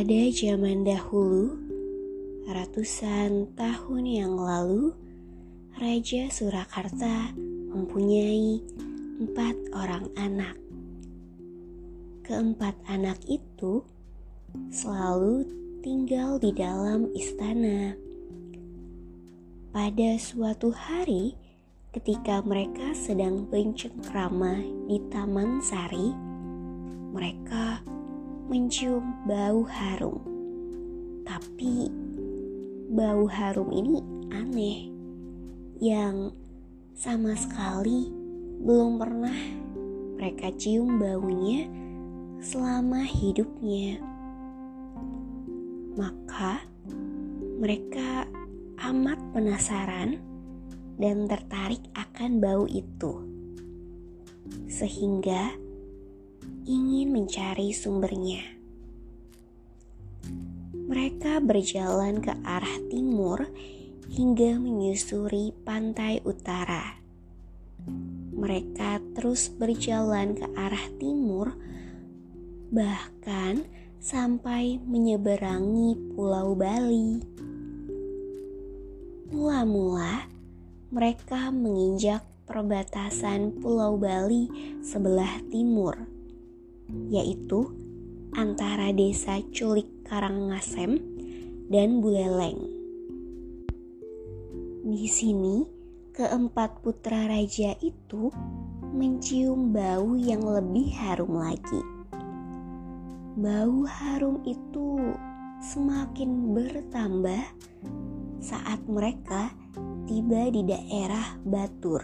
Pada zaman dahulu, ratusan tahun yang lalu, Raja Surakarta mempunyai empat orang anak. Keempat anak itu selalu tinggal di dalam istana. Pada suatu hari, ketika mereka sedang bercengkrama di Taman Sari, mereka mencium bau harum. Tapi bau harum ini aneh yang sama sekali belum pernah mereka cium baunya selama hidupnya. Maka mereka amat penasaran dan tertarik akan bau itu. Sehingga ingin mencari sumbernya. Mereka berjalan ke arah timur hingga menyusuri pantai utara. Mereka terus berjalan ke arah timur, bahkan sampai menyeberangi Pulau Bali. Mula-mula, mereka menginjak perbatasan Pulau Bali sebelah timur, yaitu antara desa Culik Karangasem dan Buleleng. Di sini, keempat putra raja itu mencium bau yang lebih harum lagi. Bau harum itu semakin bertambah saat mereka tiba di daerah Batur.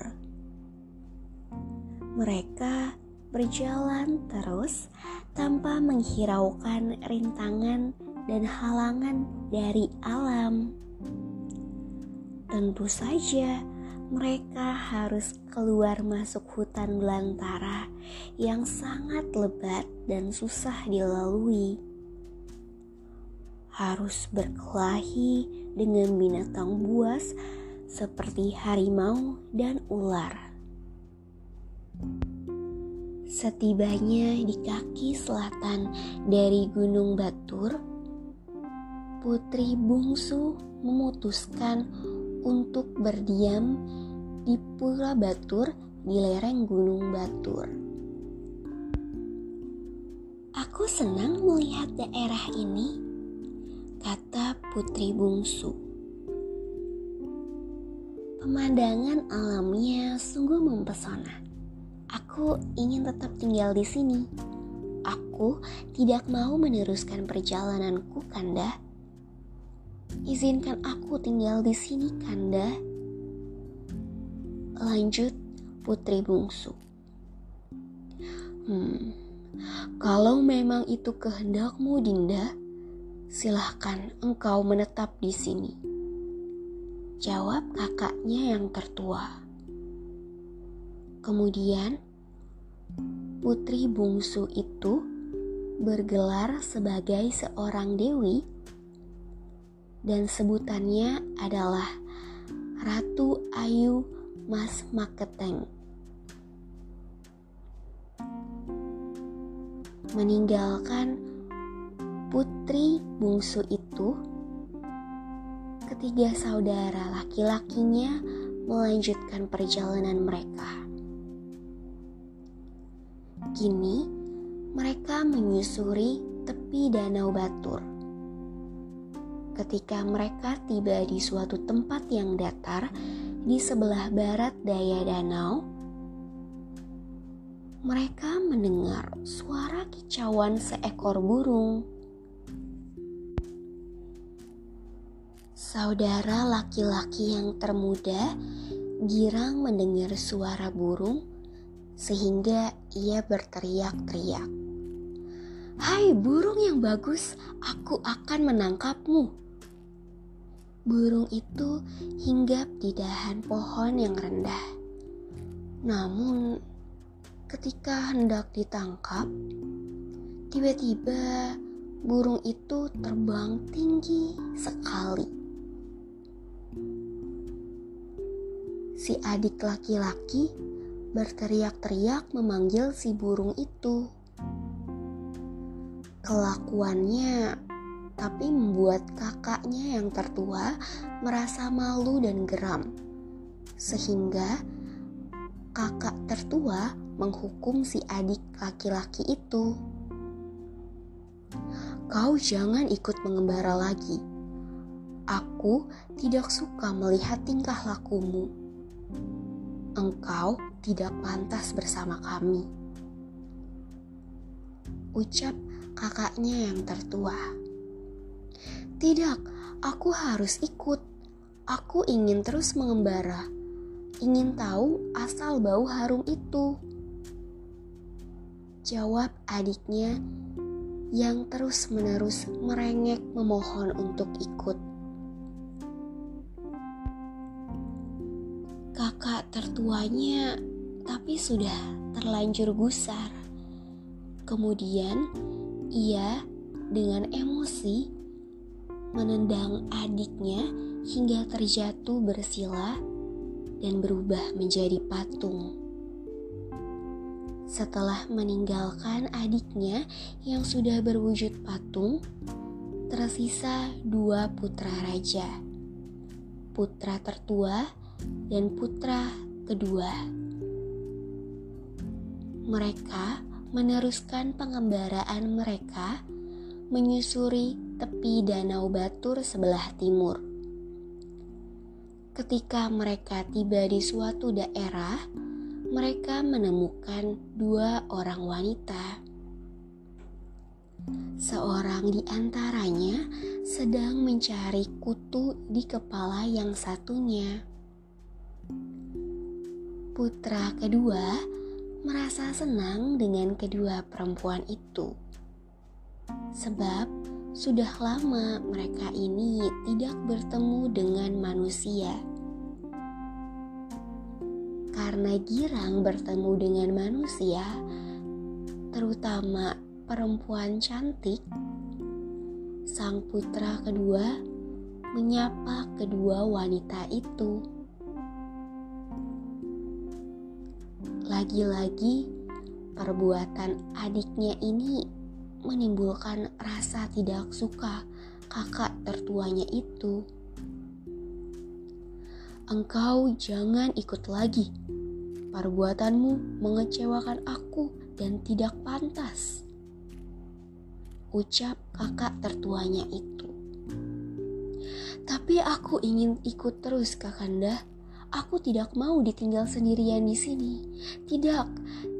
Mereka berjalan terus tanpa menghiraukan rintangan dan halangan dari alam. Tentu saja, mereka harus keluar masuk hutan belantara yang sangat lebat dan susah dilalui harus berkelahi dengan binatang buas seperti harimau dan ular. Setibanya di kaki selatan dari Gunung Batur, Putri Bungsu memutuskan untuk berdiam di Pura Batur di lereng Gunung Batur. Aku senang melihat daerah ini kata putri bungsu. Pemandangan alamnya sungguh mempesona. Aku ingin tetap tinggal di sini. Aku tidak mau meneruskan perjalananku, Kanda. Izinkan aku tinggal di sini, Kanda. Lanjut putri bungsu. Hmm, kalau memang itu kehendakmu, Dinda, silahkan engkau menetap di sini. Jawab kakaknya yang tertua. Kemudian, putri bungsu itu bergelar sebagai seorang dewi dan sebutannya adalah Ratu Ayu Mas Maketeng. Meninggalkan putri bungsu itu, ketiga saudara laki-lakinya melanjutkan perjalanan mereka. Kini, mereka menyusuri tepi Danau Batur. Ketika mereka tiba di suatu tempat yang datar di sebelah barat daya danau, mereka mendengar suara kicauan seekor burung Saudara laki-laki yang termuda girang mendengar suara burung sehingga ia berteriak-teriak. Hai burung yang bagus, aku akan menangkapmu. Burung itu hinggap di dahan pohon yang rendah. Namun, ketika hendak ditangkap, tiba-tiba burung itu terbang tinggi sekali. si adik laki-laki berteriak-teriak memanggil si burung itu. Kelakuannya tapi membuat kakaknya yang tertua merasa malu dan geram. Sehingga kakak tertua menghukum si adik laki-laki itu. Kau jangan ikut mengembara lagi. Aku tidak suka melihat tingkah lakumu engkau tidak pantas bersama kami. Ucap kakaknya yang tertua. Tidak, aku harus ikut. Aku ingin terus mengembara. Ingin tahu asal bau harum itu. Jawab adiknya yang terus-menerus merengek memohon untuk ikut. kakak tertuanya tapi sudah terlanjur gusar. Kemudian ia dengan emosi menendang adiknya hingga terjatuh bersila dan berubah menjadi patung. Setelah meninggalkan adiknya yang sudah berwujud patung, tersisa dua putra raja. Putra tertua dan putra kedua. Mereka meneruskan pengembaraan mereka menyusuri tepi Danau Batur sebelah timur. Ketika mereka tiba di suatu daerah, mereka menemukan dua orang wanita. Seorang di antaranya sedang mencari kutu di kepala yang satunya. Putra kedua merasa senang dengan kedua perempuan itu, sebab sudah lama mereka ini tidak bertemu dengan manusia. Karena girang bertemu dengan manusia, terutama perempuan cantik, sang putra kedua menyapa kedua wanita itu. Lagi-lagi, perbuatan adiknya ini menimbulkan rasa tidak suka kakak tertuanya itu. Engkau jangan ikut lagi. Perbuatanmu mengecewakan aku dan tidak pantas. Ucap kakak tertuanya itu. Tapi aku ingin ikut terus, Kakanda. Aku tidak mau ditinggal sendirian di sini. Tidak,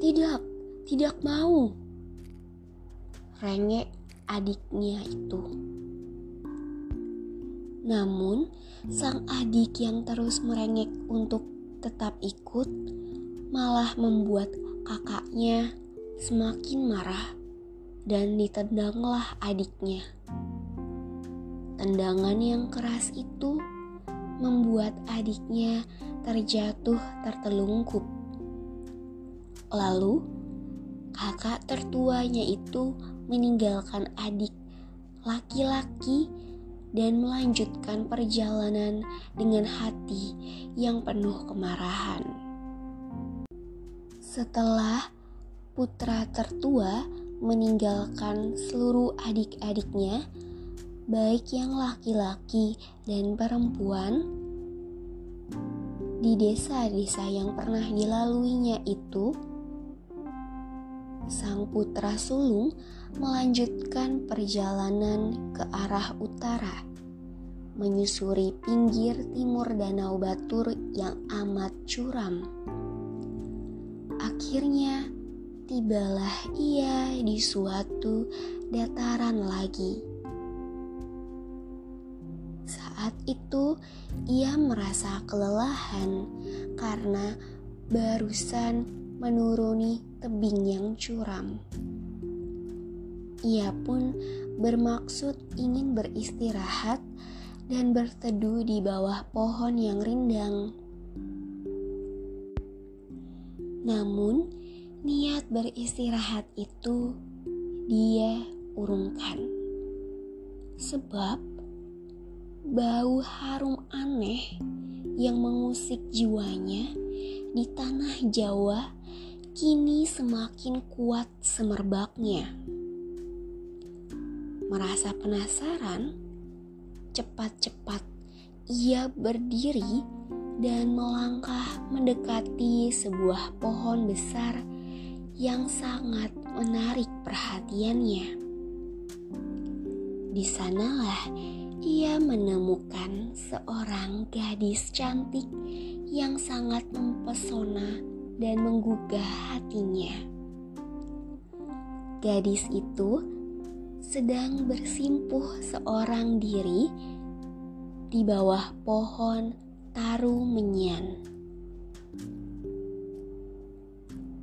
tidak, tidak mau. Rengek adiknya itu. Namun, sang adik yang terus merengek untuk tetap ikut malah membuat kakaknya semakin marah dan ditendanglah adiknya. Tendangan yang keras itu membuat adiknya terjatuh tertelungkup. Lalu, kakak tertuanya itu meninggalkan adik laki-laki dan melanjutkan perjalanan dengan hati yang penuh kemarahan. Setelah putra tertua meninggalkan seluruh adik-adiknya, baik yang laki-laki dan perempuan, di desa-desa yang pernah dilaluinya itu, sang putra sulung melanjutkan perjalanan ke arah utara, menyusuri pinggir timur Danau Batur yang amat curam. Akhirnya, tibalah ia di suatu dataran lagi saat itu ia merasa kelelahan karena barusan menuruni tebing yang curam. Ia pun bermaksud ingin beristirahat dan berteduh di bawah pohon yang rindang. Namun, niat beristirahat itu dia urungkan, sebab bau harum aneh yang mengusik jiwanya di tanah Jawa kini semakin kuat semerbaknya. Merasa penasaran, cepat-cepat ia berdiri dan melangkah mendekati sebuah pohon besar yang sangat menarik perhatiannya. Di sanalah ia menemukan seorang gadis cantik yang sangat mempesona dan menggugah hatinya. Gadis itu sedang bersimpuh seorang diri di bawah pohon taru menyan.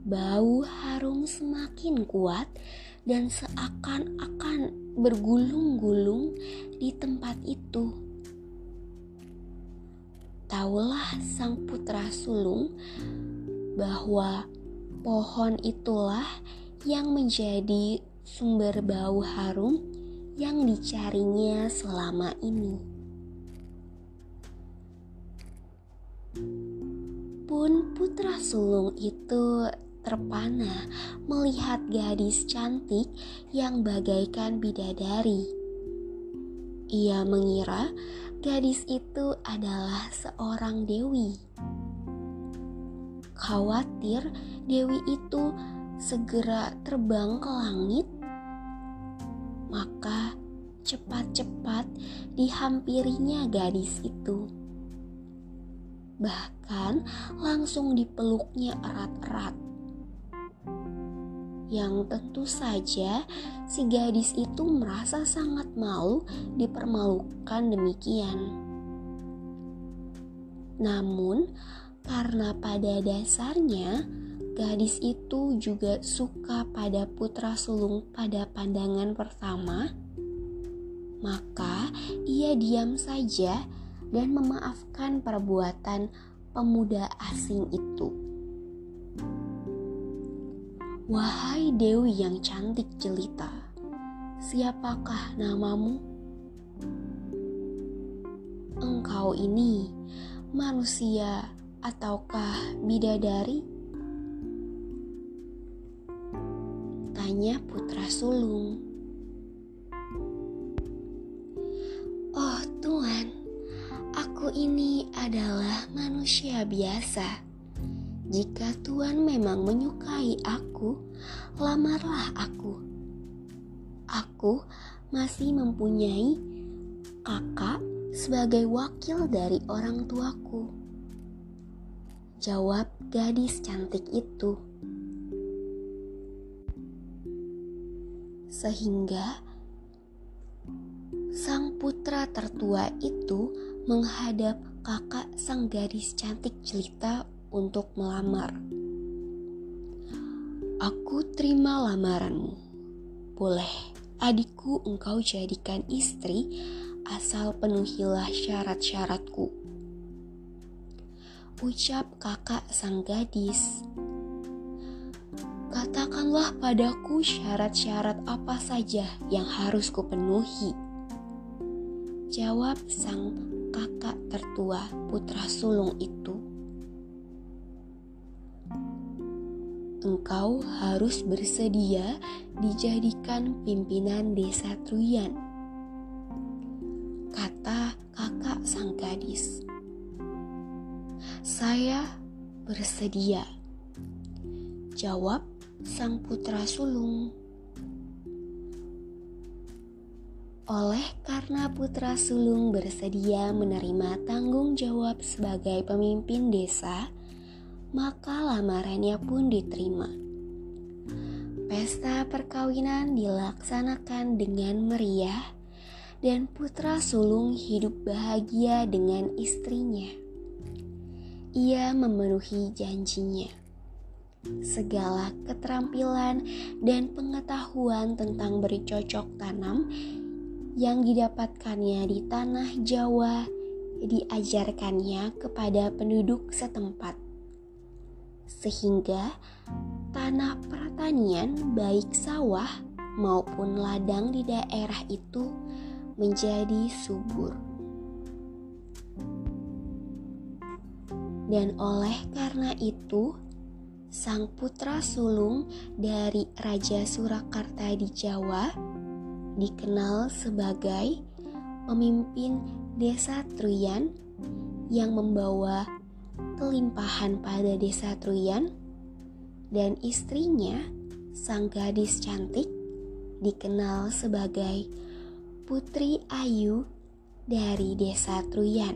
Bau harum semakin kuat dan seakan-akan bergulung-gulung di tempat itu. Taulah sang putra sulung bahwa pohon itulah yang menjadi sumber bau harum yang dicarinya selama ini. Pun putra sulung itu terpana melihat gadis cantik yang bagaikan bidadari. Ia mengira gadis itu adalah seorang dewi. Khawatir dewi itu segera terbang ke langit, maka cepat-cepat dihampirinya gadis itu. Bahkan langsung dipeluknya erat-erat yang tentu saja si gadis itu merasa sangat malu dipermalukan demikian. Namun, karena pada dasarnya gadis itu juga suka pada putra sulung pada pandangan pertama, maka ia diam saja dan memaafkan perbuatan pemuda asing itu. Wahai Dewi yang cantik jelita, siapakah namamu? Engkau ini manusia ataukah bidadari? Tanya putra sulung. Oh Tuhan, aku ini adalah manusia biasa jika Tuhan memang menyukai aku, lamarlah aku. Aku masih mempunyai kakak sebagai wakil dari orang tuaku. Jawab gadis cantik itu. Sehingga sang putra tertua itu menghadap kakak sang gadis cantik jelita untuk melamar. Aku terima lamaranmu. Boleh, adikku engkau jadikan istri asal penuhilah syarat-syaratku. Ucap kakak sang gadis. Katakanlah padaku syarat-syarat apa saja yang harus kupenuhi. Jawab sang kakak tertua putra sulung itu. Engkau harus bersedia dijadikan pimpinan desa Truyan. Kata kakak sang gadis. Saya bersedia. Jawab sang putra sulung. Oleh karena putra sulung bersedia menerima tanggung jawab sebagai pemimpin desa, maka lamarannya pun diterima. Pesta perkawinan dilaksanakan dengan meriah dan putra sulung hidup bahagia dengan istrinya. Ia memenuhi janjinya. Segala keterampilan dan pengetahuan tentang bercocok tanam yang didapatkannya di tanah Jawa diajarkannya kepada penduduk setempat. Sehingga tanah pertanian baik sawah maupun ladang di daerah itu menjadi subur. Dan oleh karena itu, sang putra sulung dari Raja Surakarta di Jawa dikenal sebagai pemimpin desa Truyan yang membawa kelimpahan pada desa Truyan dan istrinya sang gadis cantik dikenal sebagai Putri Ayu dari desa Truyan.